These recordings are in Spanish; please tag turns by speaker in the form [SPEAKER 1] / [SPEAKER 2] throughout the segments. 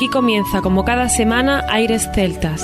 [SPEAKER 1] Aquí comienza, como cada semana, Aires Celtas.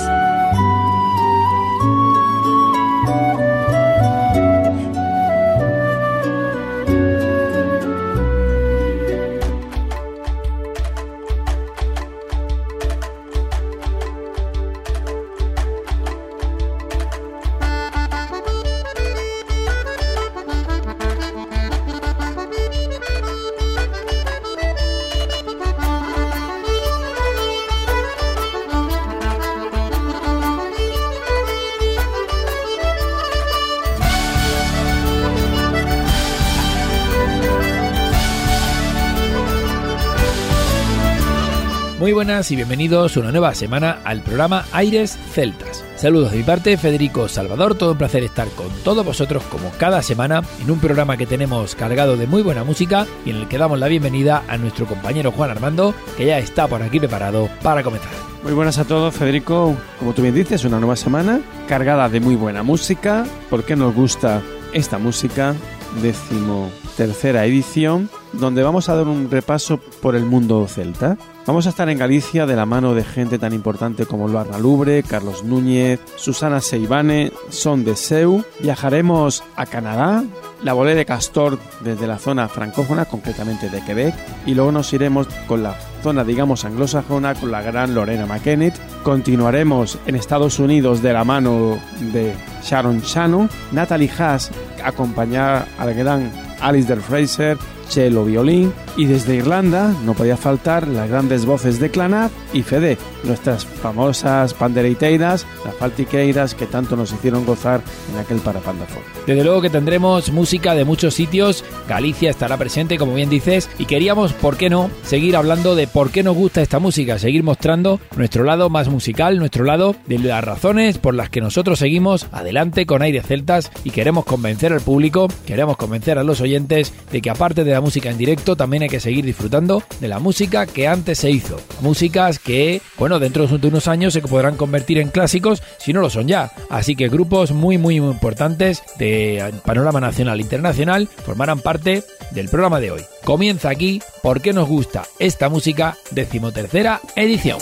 [SPEAKER 2] Buenas y bienvenidos una nueva semana al programa Aires Celtas. Saludos de mi parte, Federico Salvador, todo un placer estar con todos vosotros como cada semana en un programa que tenemos cargado de muy buena música y en el que damos la bienvenida a nuestro compañero Juan Armando, que ya está por aquí preparado para comenzar.
[SPEAKER 3] Muy buenas a todos, Federico. Como tú bien dices, una nueva semana cargada de muy buena música. ¿Por qué nos gusta esta música? Décimo tercera edición, donde vamos a dar un repaso por el mundo celta. Vamos a estar en Galicia de la mano de gente tan importante como Luarna Lubre, Carlos Núñez, Susana Seibane, Son de Seu. Viajaremos a Canadá, la Bolé de Castor desde la zona francófona, concretamente de Quebec, y luego nos iremos con la zona, digamos, anglosajona con la gran Lorena McKennitt. Continuaremos en Estados Unidos de la mano de Sharon Shano, Natalie Haas acompañar al gran Alistair Fraser, cello, violín y desde Irlanda no podía faltar las grandes voces de Clanat y Fede, nuestras famosas pandereiteiras, las faltiqueiras que tanto nos hicieron gozar en aquel parapandafón.
[SPEAKER 2] Desde luego que tendremos música de muchos sitios, Galicia estará presente como bien dices y queríamos, ¿por qué no?, seguir hablando de por qué nos gusta esta música, seguir mostrando nuestro lado más musical, nuestro lado de las razones por las que nosotros seguimos adelante con aire celtas y queremos convencer al público, queremos convencer a los oyentes de que aparte de la música en directo también hay que seguir disfrutando de la música que antes se hizo. Músicas que, bueno, dentro de unos años se podrán convertir en clásicos si no lo son ya. Así que grupos muy, muy, muy importantes de panorama nacional e internacional formarán parte del programa de hoy. Comienza aquí porque nos gusta esta música, decimotercera edición.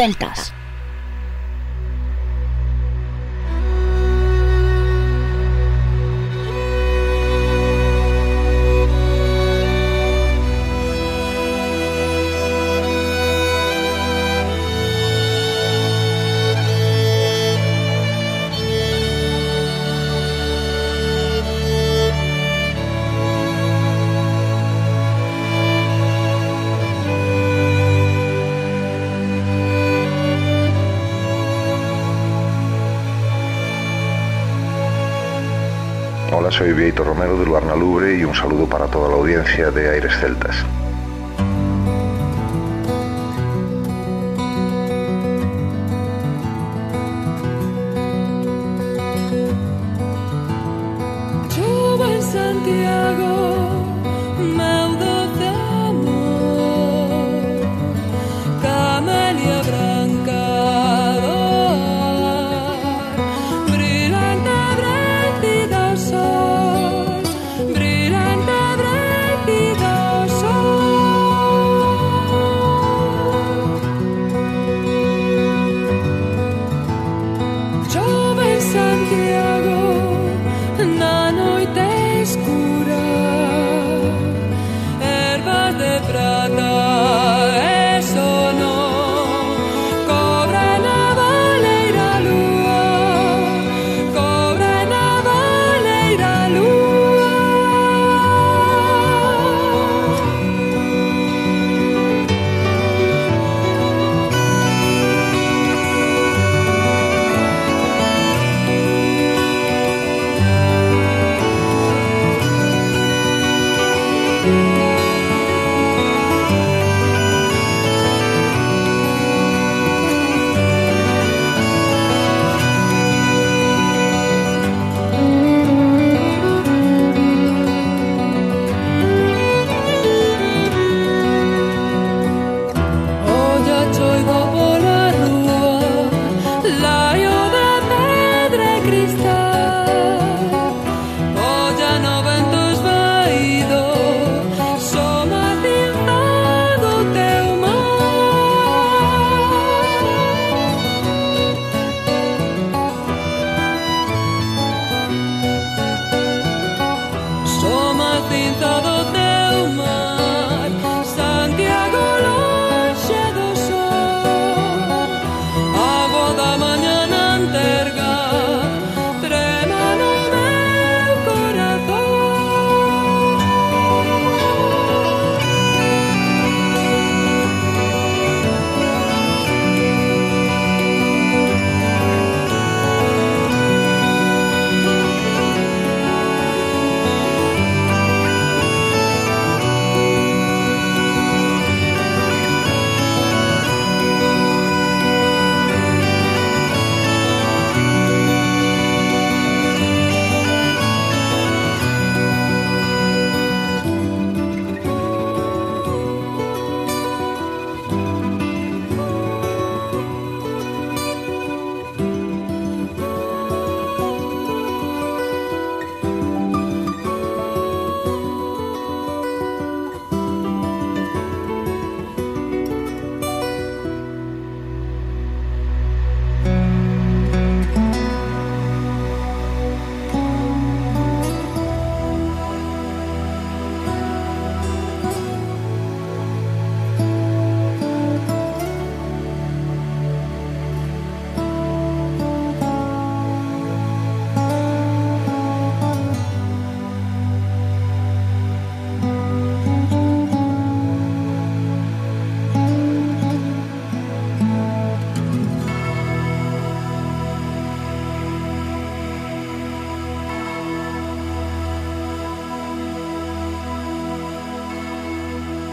[SPEAKER 4] Celtas.
[SPEAKER 5] Soy Vieito Romero de Luarna Lubre y un saludo para toda la audiencia de Aires Celtas.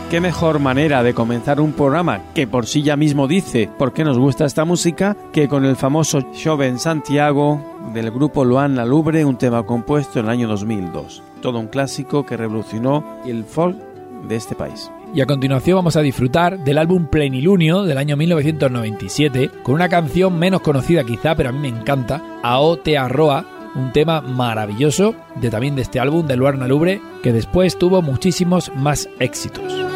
[SPEAKER 3] Qué mejor manera de comenzar un programa que por sí ya mismo dice por qué nos gusta esta música que con el famoso Joven Santiago del grupo Luan Lubre, un tema compuesto en el año 2002. Todo un clásico que revolucionó el folk de este país.
[SPEAKER 2] Y a continuación vamos a disfrutar del álbum Plenilunio del año 1997 con una canción menos conocida quizá, pero a mí me encanta, Aotearoa, un tema maravilloso de también de este álbum de Luan Lubre que después tuvo muchísimos más éxitos.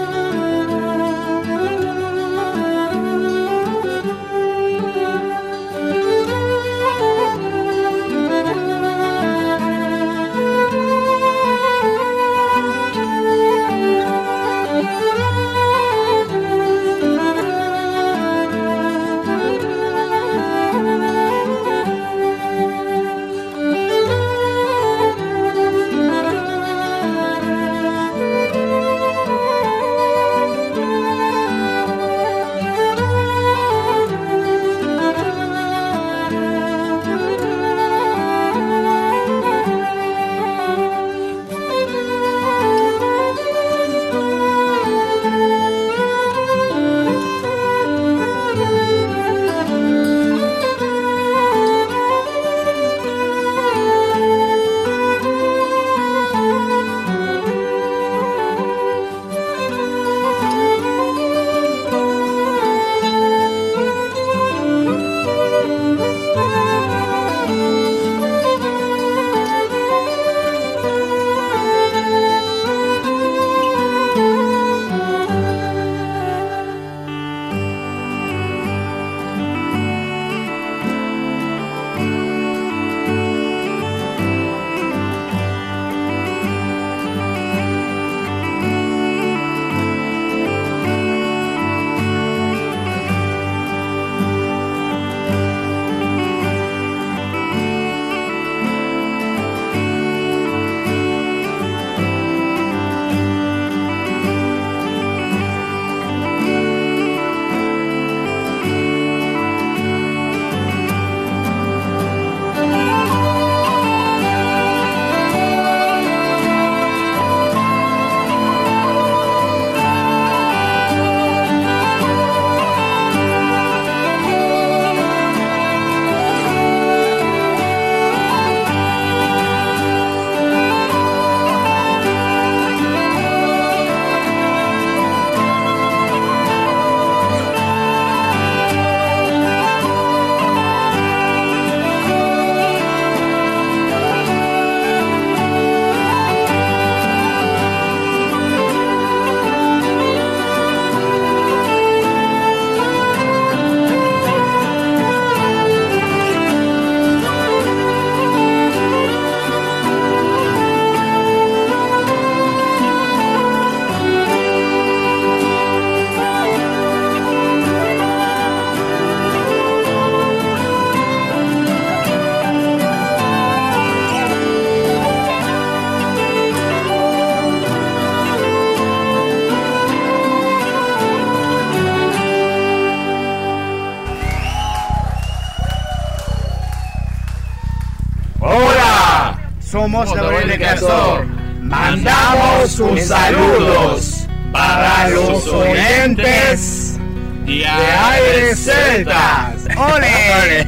[SPEAKER 4] Mandamos un saludos para los oyentes de Aires Celtas. ¡Ole!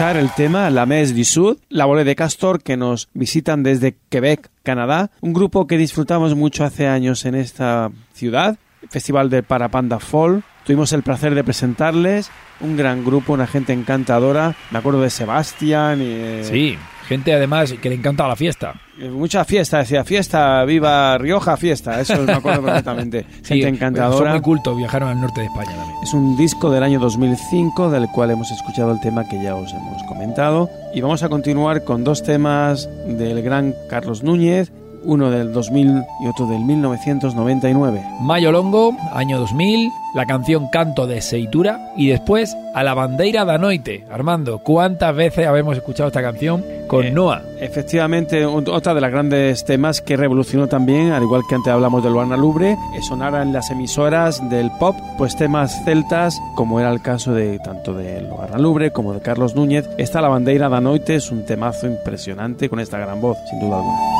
[SPEAKER 3] Escuchar el tema La Messe du Sud, la Bola de Castor, que nos visitan desde Quebec, Canadá, un grupo que disfrutamos mucho hace años en esta ciudad, Festival de Parapanda Fall. Tuvimos el placer de presentarles, un gran grupo, una gente encantadora. Me acuerdo de Sebastián y... eh,
[SPEAKER 2] Sí, gente además que le encanta la fiesta.
[SPEAKER 3] eh, Mucha fiesta, decía fiesta, viva Rioja, fiesta, eso me acuerdo perfectamente.
[SPEAKER 2] Sí,
[SPEAKER 3] Gente
[SPEAKER 2] Son
[SPEAKER 3] encantadora.
[SPEAKER 2] muy cultos, viajaron al norte de España también.
[SPEAKER 3] Es un disco del año 2005 del cual hemos escuchado el tema que ya os hemos comentado. Y vamos a continuar con dos temas del gran Carlos Núñez, uno del 2000 y otro del 1999.
[SPEAKER 2] Mayo Longo, año 2000, la canción Canto de Seitura y después a la bandeira da noite. Armando, ¿cuántas veces habemos escuchado esta canción con
[SPEAKER 3] Eh,
[SPEAKER 2] Noah?
[SPEAKER 3] Efectivamente, otra de las grandes temas que revolucionó también, al igual que antes hablamos del Luana Lubre, sonara en las emisoras del pop, pues temas celtas, como era el caso de tanto de Luana Lubre como de Carlos Núñez. Esta La Bandeira da Noite es un temazo impresionante con esta gran voz, sin duda alguna.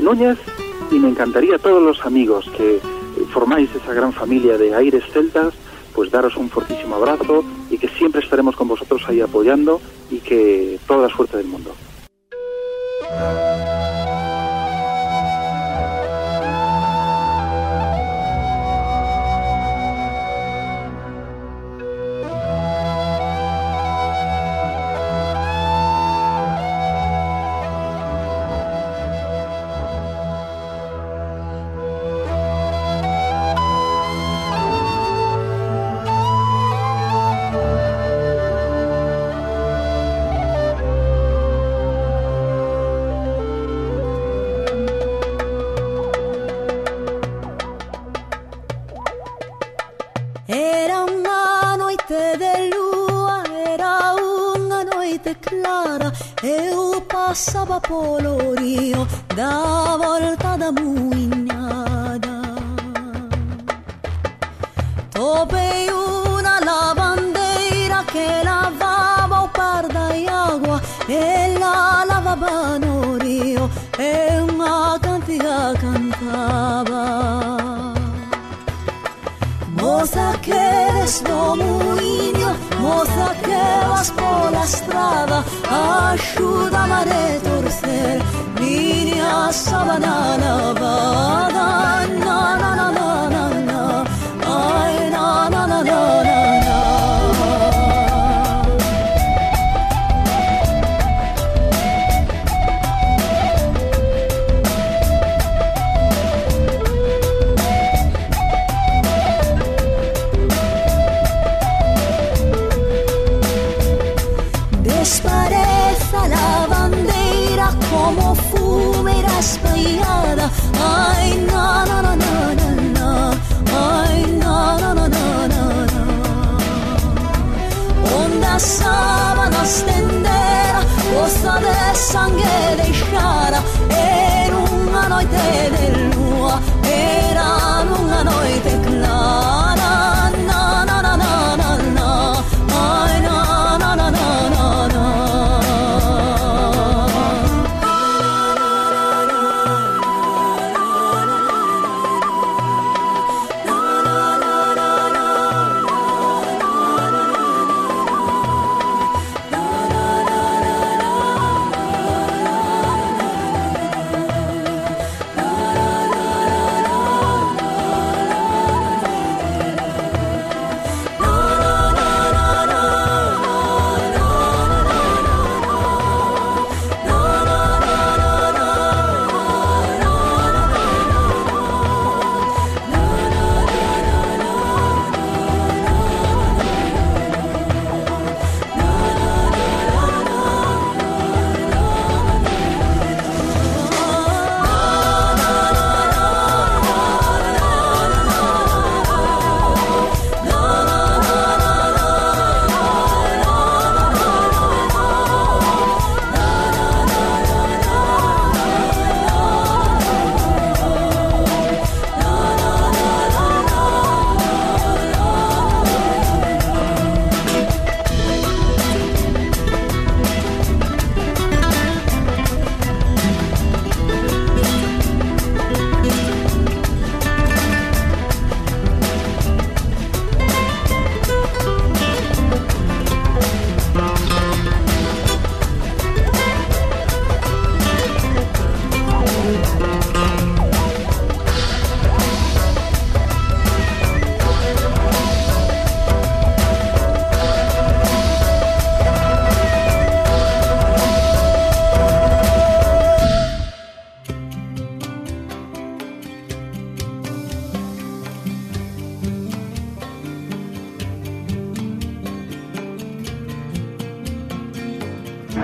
[SPEAKER 6] Núñez y me encantaría a todos los amigos que formáis esa gran familia de Aires Celtas, pues daros un fortísimo abrazo y que siempre estaremos con vosotros ahí apoyando y que toda la suerte del mundo.
[SPEAKER 7] Passava polo rio da volta da muignada Topei una lavandeira que lavava o par da água E la lavava no rio e una cantiga cantava. Moza que eres no muinho, moza que vas por la estrada, ayúdame Mini asabana nava. Tendera, cosa de sangue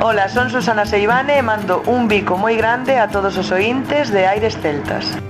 [SPEAKER 8] Ola, son Susana Seivane e mando un bico moi grande a todos os ointes de Aires Celtas.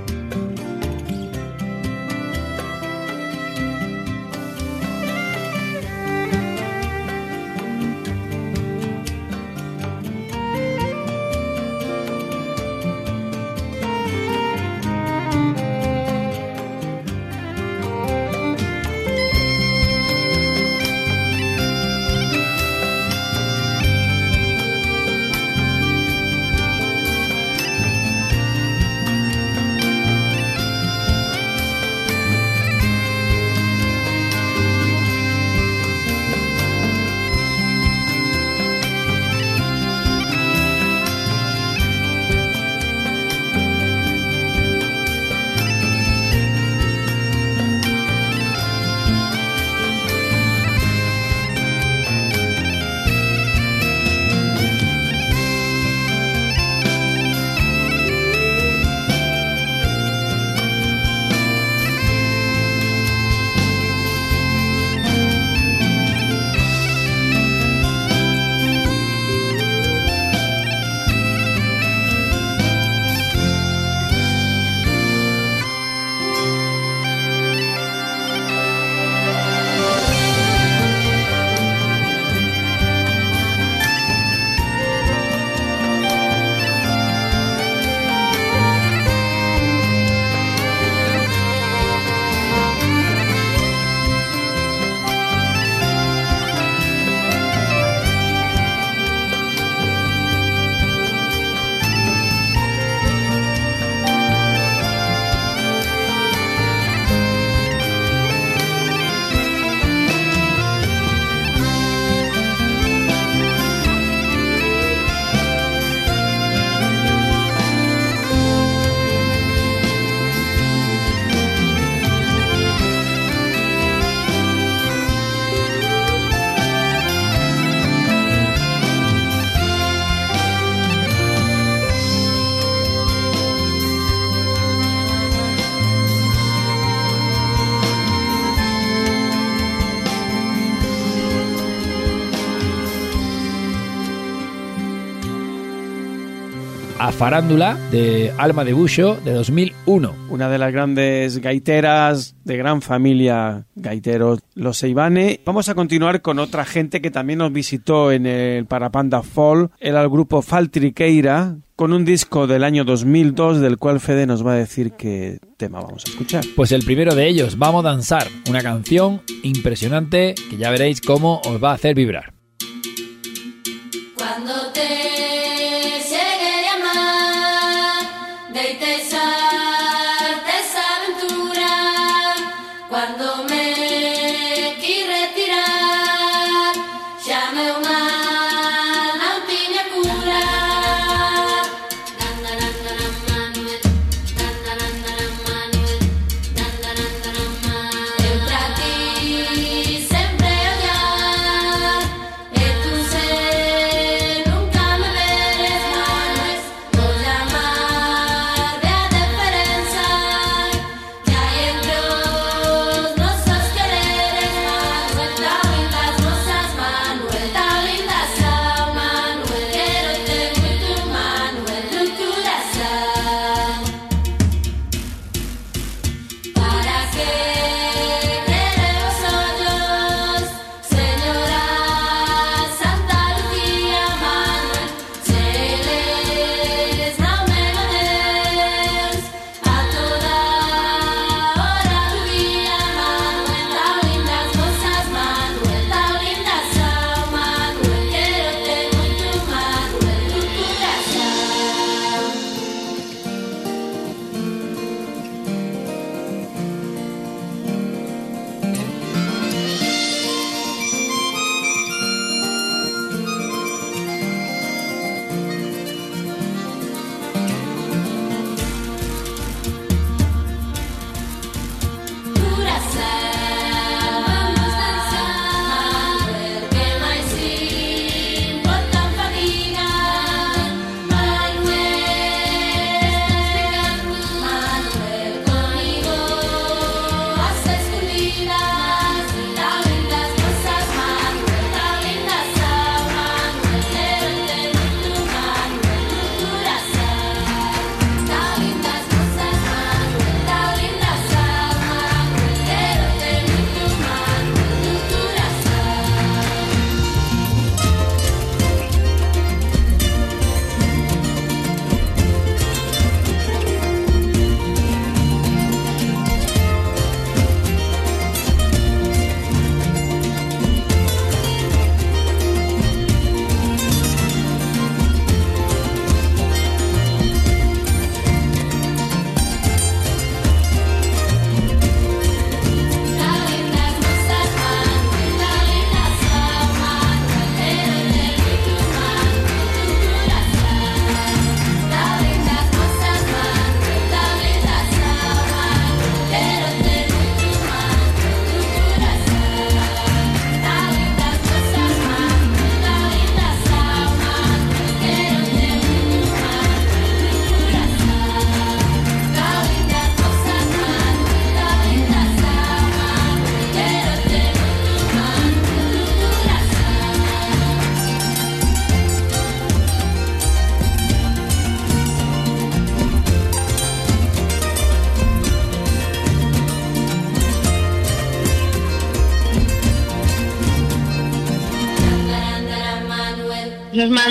[SPEAKER 2] Farándula de Alma de Bullo de 2001.
[SPEAKER 3] Una de las grandes gaiteras de gran familia gaiteros, los Seibane. Vamos a continuar con otra gente que también nos visitó en el Parapanda Fall. Era el grupo Faltriqueira con un disco del año 2002 del cual Fede nos va a decir qué tema vamos a escuchar.
[SPEAKER 2] Pues el primero de ellos, Vamos a danzar, una canción impresionante que ya veréis cómo os va a hacer vibrar.
[SPEAKER 9] Cuando te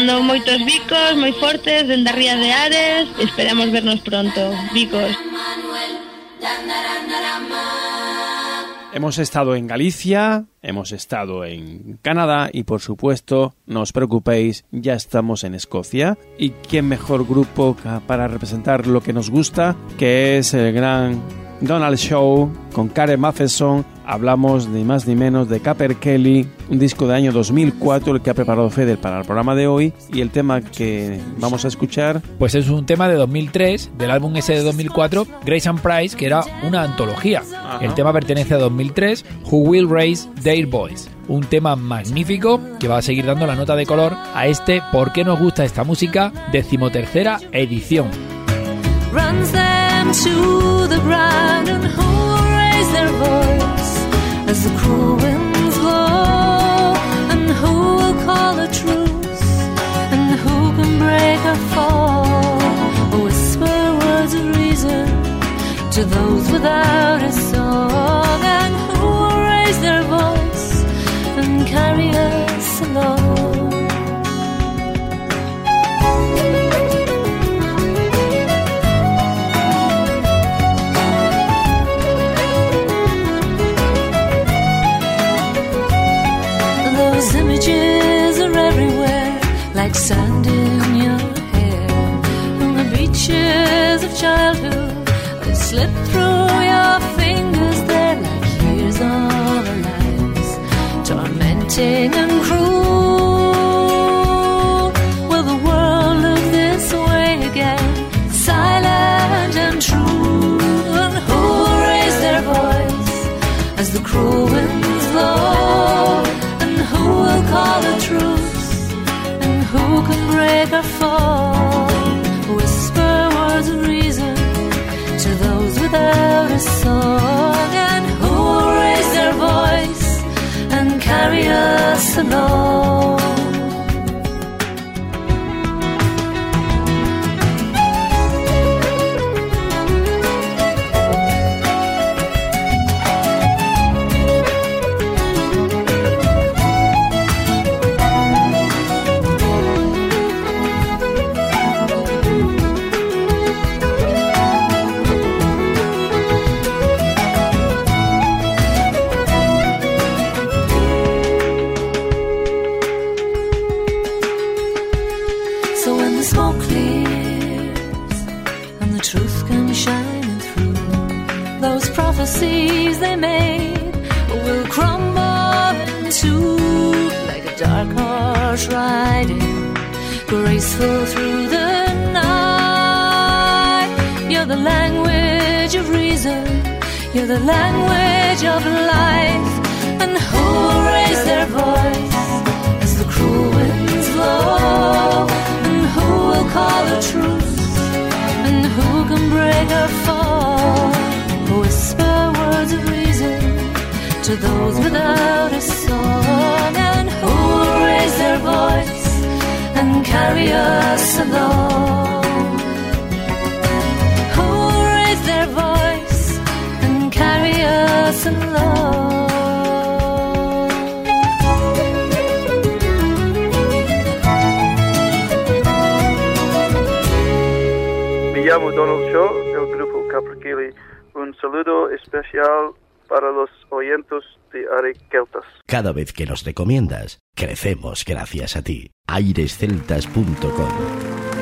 [SPEAKER 9] mando moitos bicos moi fortes dende a de Ares. Esperamos vernos pronto. Bicos.
[SPEAKER 3] Hemos estado en Galicia, hemos estado en Canadá y por supuesto, no os preocupéis, ya estamos en Escocia. ¿Y quién mejor grupo para representar lo que nos gusta? Que es el gran Donald Show con Karen Matheson. Hablamos ni más ni menos de Capper Kelly, un disco de año 2004, el que ha preparado Feder para el programa de hoy. Y el tema que vamos a escuchar.
[SPEAKER 2] Pues es un tema de 2003, del álbum ese de 2004, Grace and Price, que era una antología. El tema pertenece a 2003, Who Will Raise Their Boys. Un tema magnífico que va a seguir dando la nota de color a este ¿Por qué nos gusta esta música? decimotercera edición.
[SPEAKER 10] To the ground and who raise their voice as the cruel winds blow? And who will call a truce? And who can break a fall? Or whisper words of reason to those without a song. And who will raise their voice and carry us along of childhood, they slip through your fingers. They're like years of our lives, tormenting and cruel. Will the world look this way again? Silent and true. And who will raise their voice as the cruel winds blow? And who will call a truce? And who can break or fall? Without a song, and who will raise their voice and carry us along?
[SPEAKER 11] Vez que nos recomiendas, crecemos gracias a ti. airesceltas.com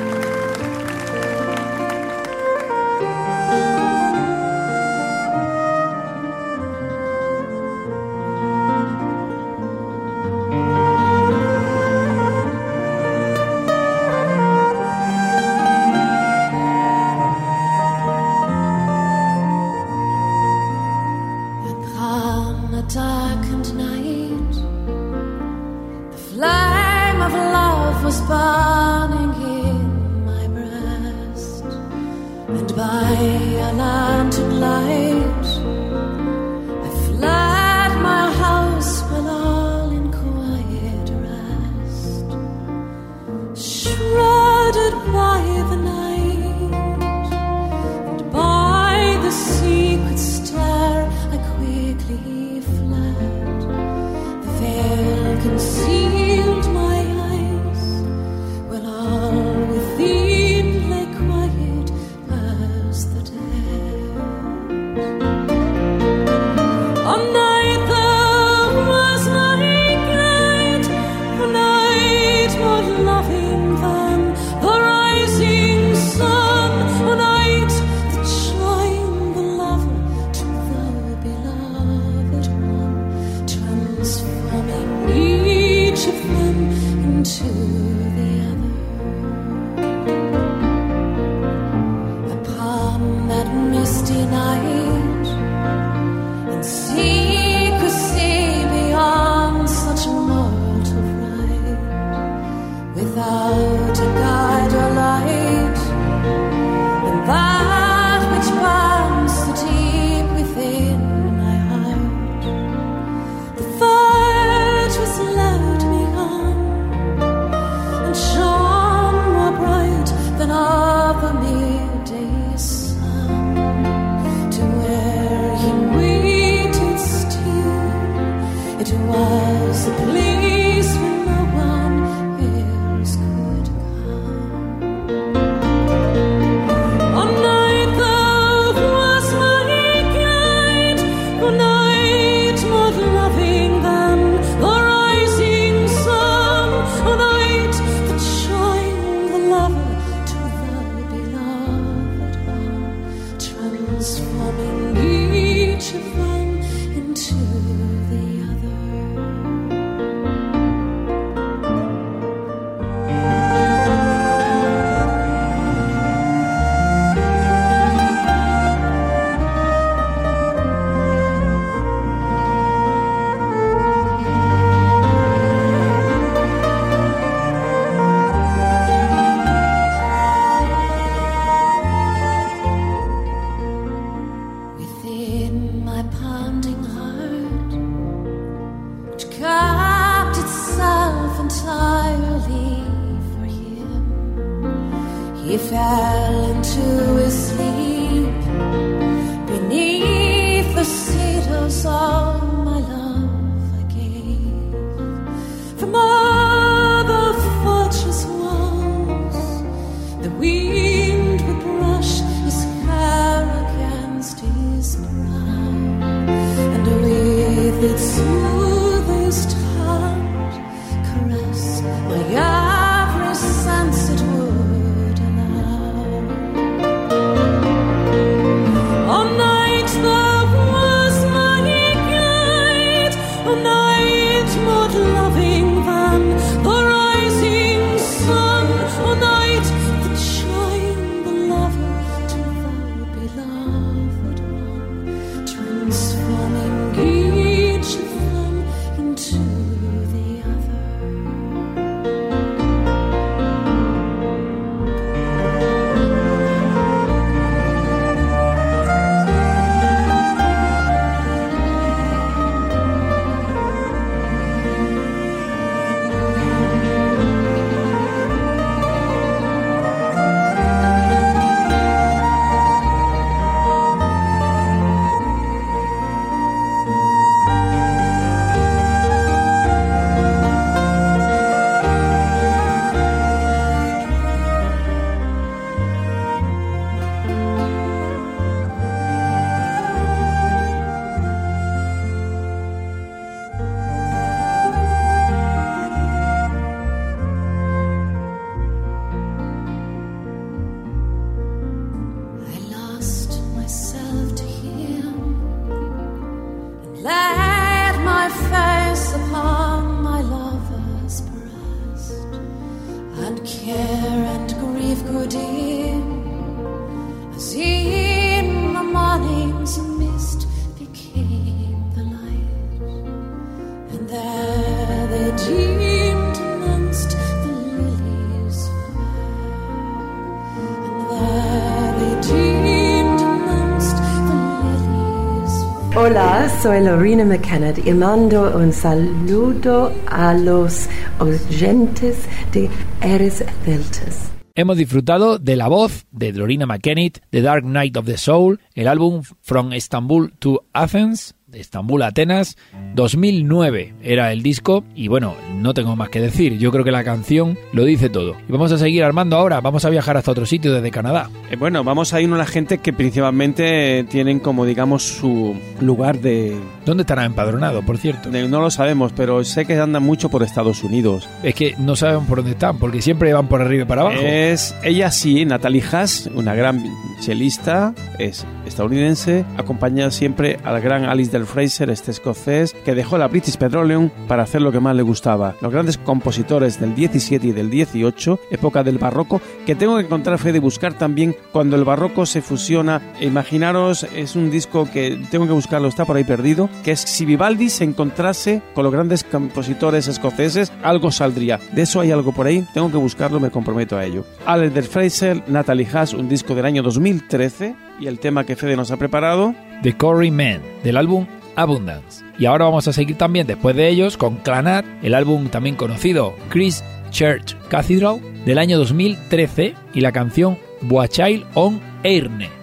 [SPEAKER 12] Hola, soy Lorena McKenna y mando un saludo a los oyentes de Eres Celtas.
[SPEAKER 2] Hemos disfrutado de la voz de Lorena McKennitt, The Dark Knight of the Soul, el álbum From Istanbul to Athens, Estambul, Atenas, 2009 era el disco y bueno, no tengo más que decir, yo creo que la canción lo dice todo. Y vamos a seguir armando ahora, vamos a viajar hasta otro sitio desde Canadá.
[SPEAKER 3] Eh, bueno, vamos a irnos a la gente que principalmente tienen como digamos su lugar de
[SPEAKER 2] ¿Dónde estará empadronado, por cierto?
[SPEAKER 3] No lo sabemos, pero sé que andan mucho por Estados Unidos.
[SPEAKER 2] Es que no saben por dónde están, porque siempre van por arriba y para abajo.
[SPEAKER 3] Es ella sí, Natalie Haas, una gran chelista, es estadounidense, acompaña siempre a la gran Alice Del Fraser, este escocés, que dejó la British Petroleum para hacer lo que más le gustaba. Los grandes compositores del 17 y del 18, época del barroco, que tengo que encontrar fe de buscar también cuando el barroco se fusiona. Imaginaros, es un disco que tengo que buscarlo, está por ahí perdido, que si Vivaldi se encontrase con los grandes compositores escoceses, algo saldría. De eso hay algo por ahí, tengo que buscarlo, me comprometo a ello. Alex Del Fraser, Natalie Haas, un disco del año 2013, y el tema que Fede nos ha preparado.
[SPEAKER 2] The Corey Man, del álbum Abundance. Y ahora vamos a seguir también después de ellos con Clanat, el álbum también conocido Chris Church Cathedral del año 2013 y la canción Boachild on Eirne.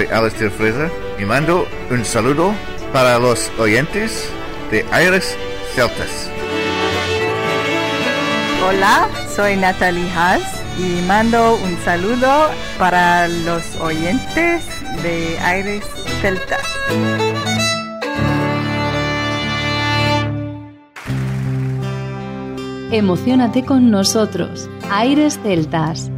[SPEAKER 13] Soy Alistair Fraser y mando un saludo para los oyentes de Aires Celtas.
[SPEAKER 14] Hola, soy Natalie Haas y mando un saludo para los oyentes de Aires Celtas.
[SPEAKER 10] Emocionate con nosotros. Aires Celtas.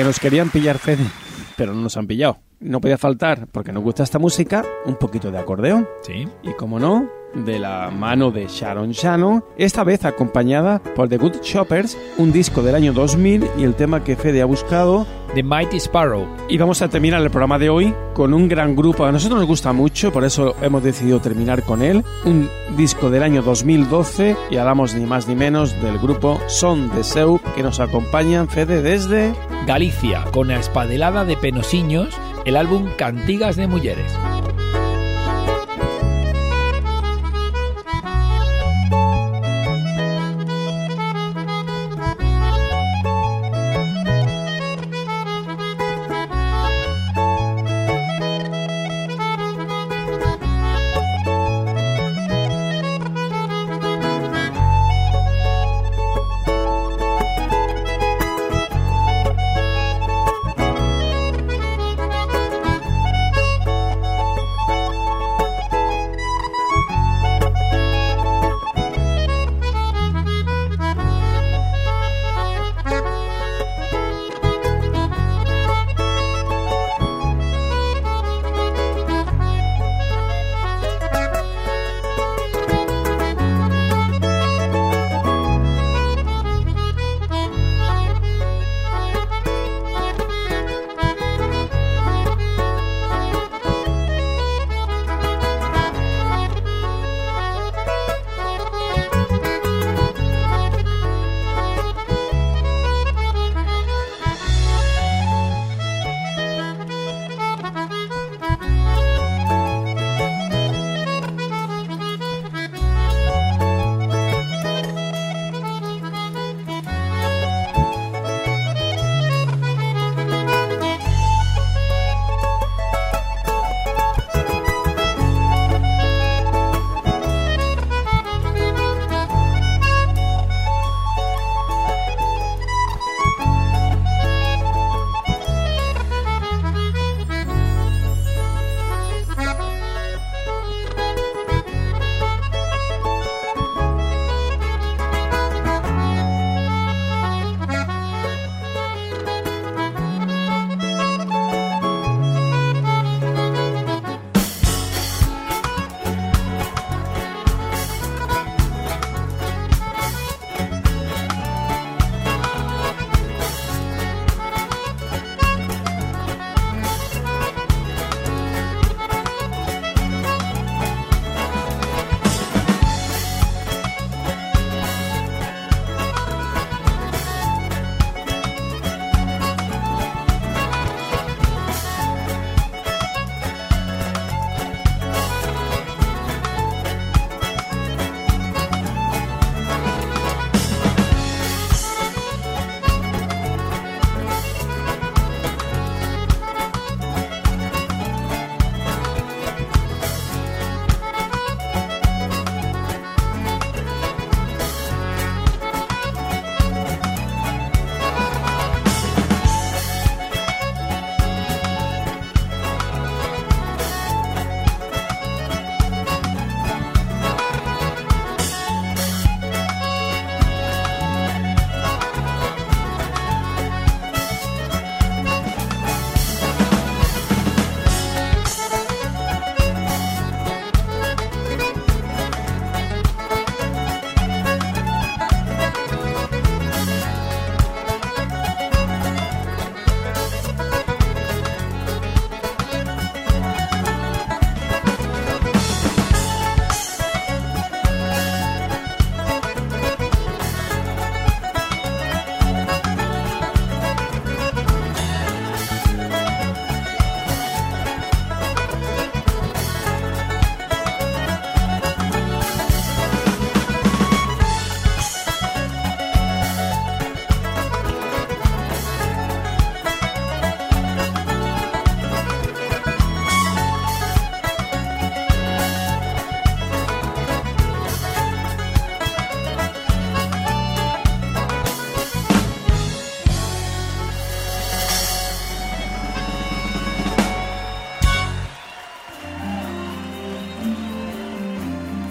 [SPEAKER 3] Que nos querían pillar Fede, pero no nos han pillado. No podía faltar, porque nos gusta esta música, un poquito de acordeón.
[SPEAKER 2] Sí.
[SPEAKER 3] Y como no, de la mano de Sharon Shannon, esta vez acompañada por The Good Shoppers, un disco del año 2000 y el tema que Fede ha buscado,
[SPEAKER 2] The Mighty Sparrow.
[SPEAKER 3] Y vamos a terminar el programa de hoy con un gran grupo. A nosotros nos gusta mucho, por eso hemos decidido terminar con él. Un disco del año 2012 y hablamos ni más ni menos del grupo Son de Seu que nos acompañan, Fede, desde
[SPEAKER 2] Galicia, con la espadelada de Penosiños, el álbum Cantigas de Mujeres.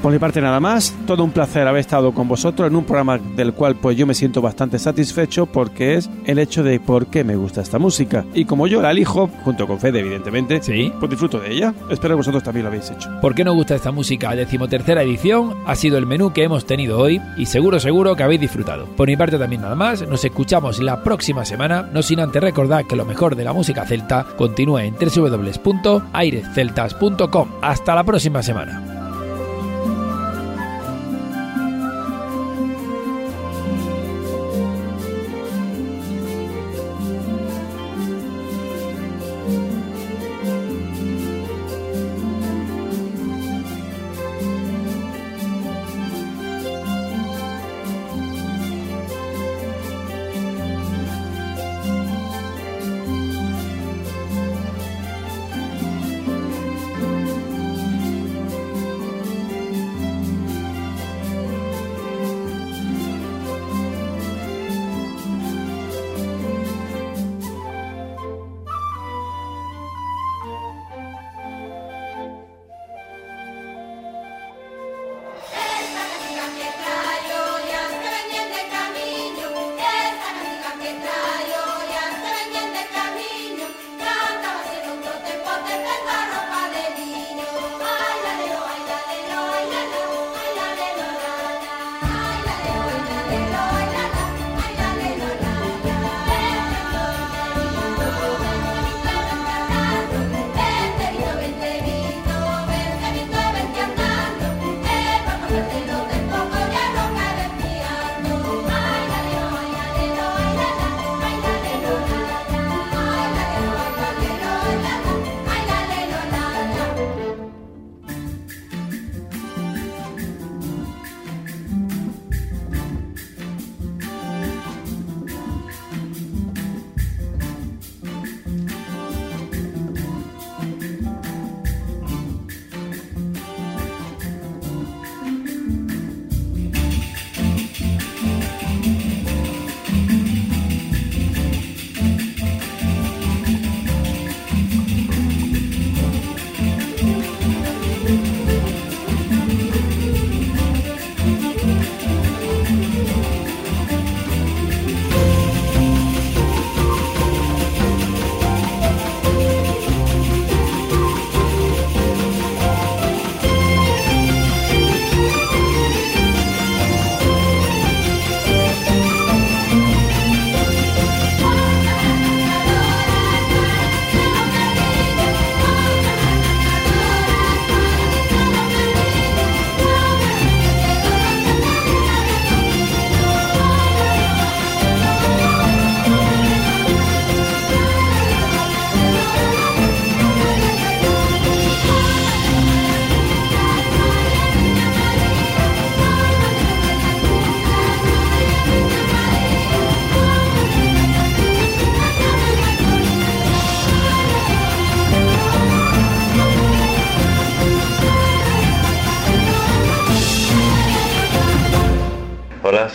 [SPEAKER 3] Por mi parte nada más, todo un placer haber estado con vosotros en un programa del cual pues yo me siento bastante satisfecho porque es el hecho de por qué me gusta esta música. Y como yo la elijo, junto con Fede evidentemente,
[SPEAKER 2] sí.
[SPEAKER 3] pues disfruto de ella. Espero que vosotros también lo habéis hecho.
[SPEAKER 2] ¿Por qué nos gusta esta música? Decimotercera edición ha sido el menú que hemos tenido hoy y seguro seguro que habéis disfrutado. Por mi parte también nada más, nos escuchamos la próxima semana, no sin antes recordar que lo mejor de la música celta continúa en www.airesceltas.com. Hasta la próxima semana.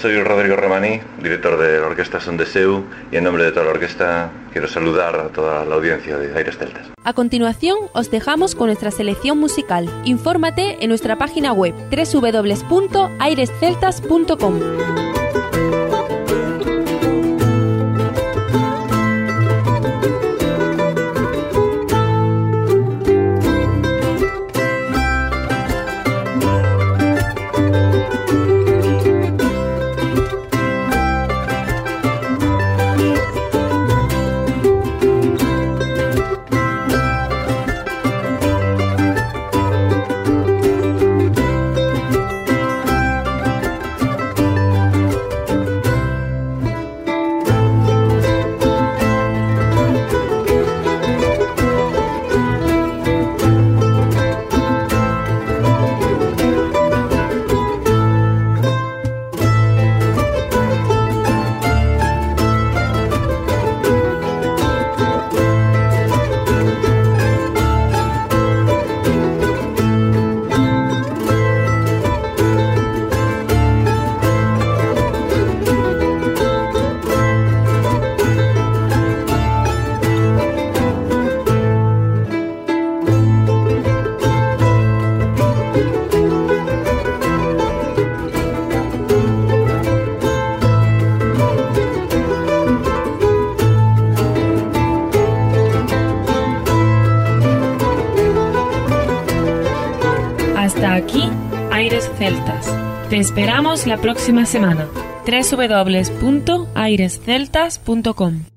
[SPEAKER 5] Soy Rodrigo Romaní, director de la Orquesta Son de Seu, y en nombre de toda la orquesta quiero saludar a toda la audiencia de Aires Celtas.
[SPEAKER 1] A continuación, os dejamos con nuestra selección musical. Infórmate en nuestra página web www.airesceltas.com. esperamos la próxima semana. www.airesceltas.com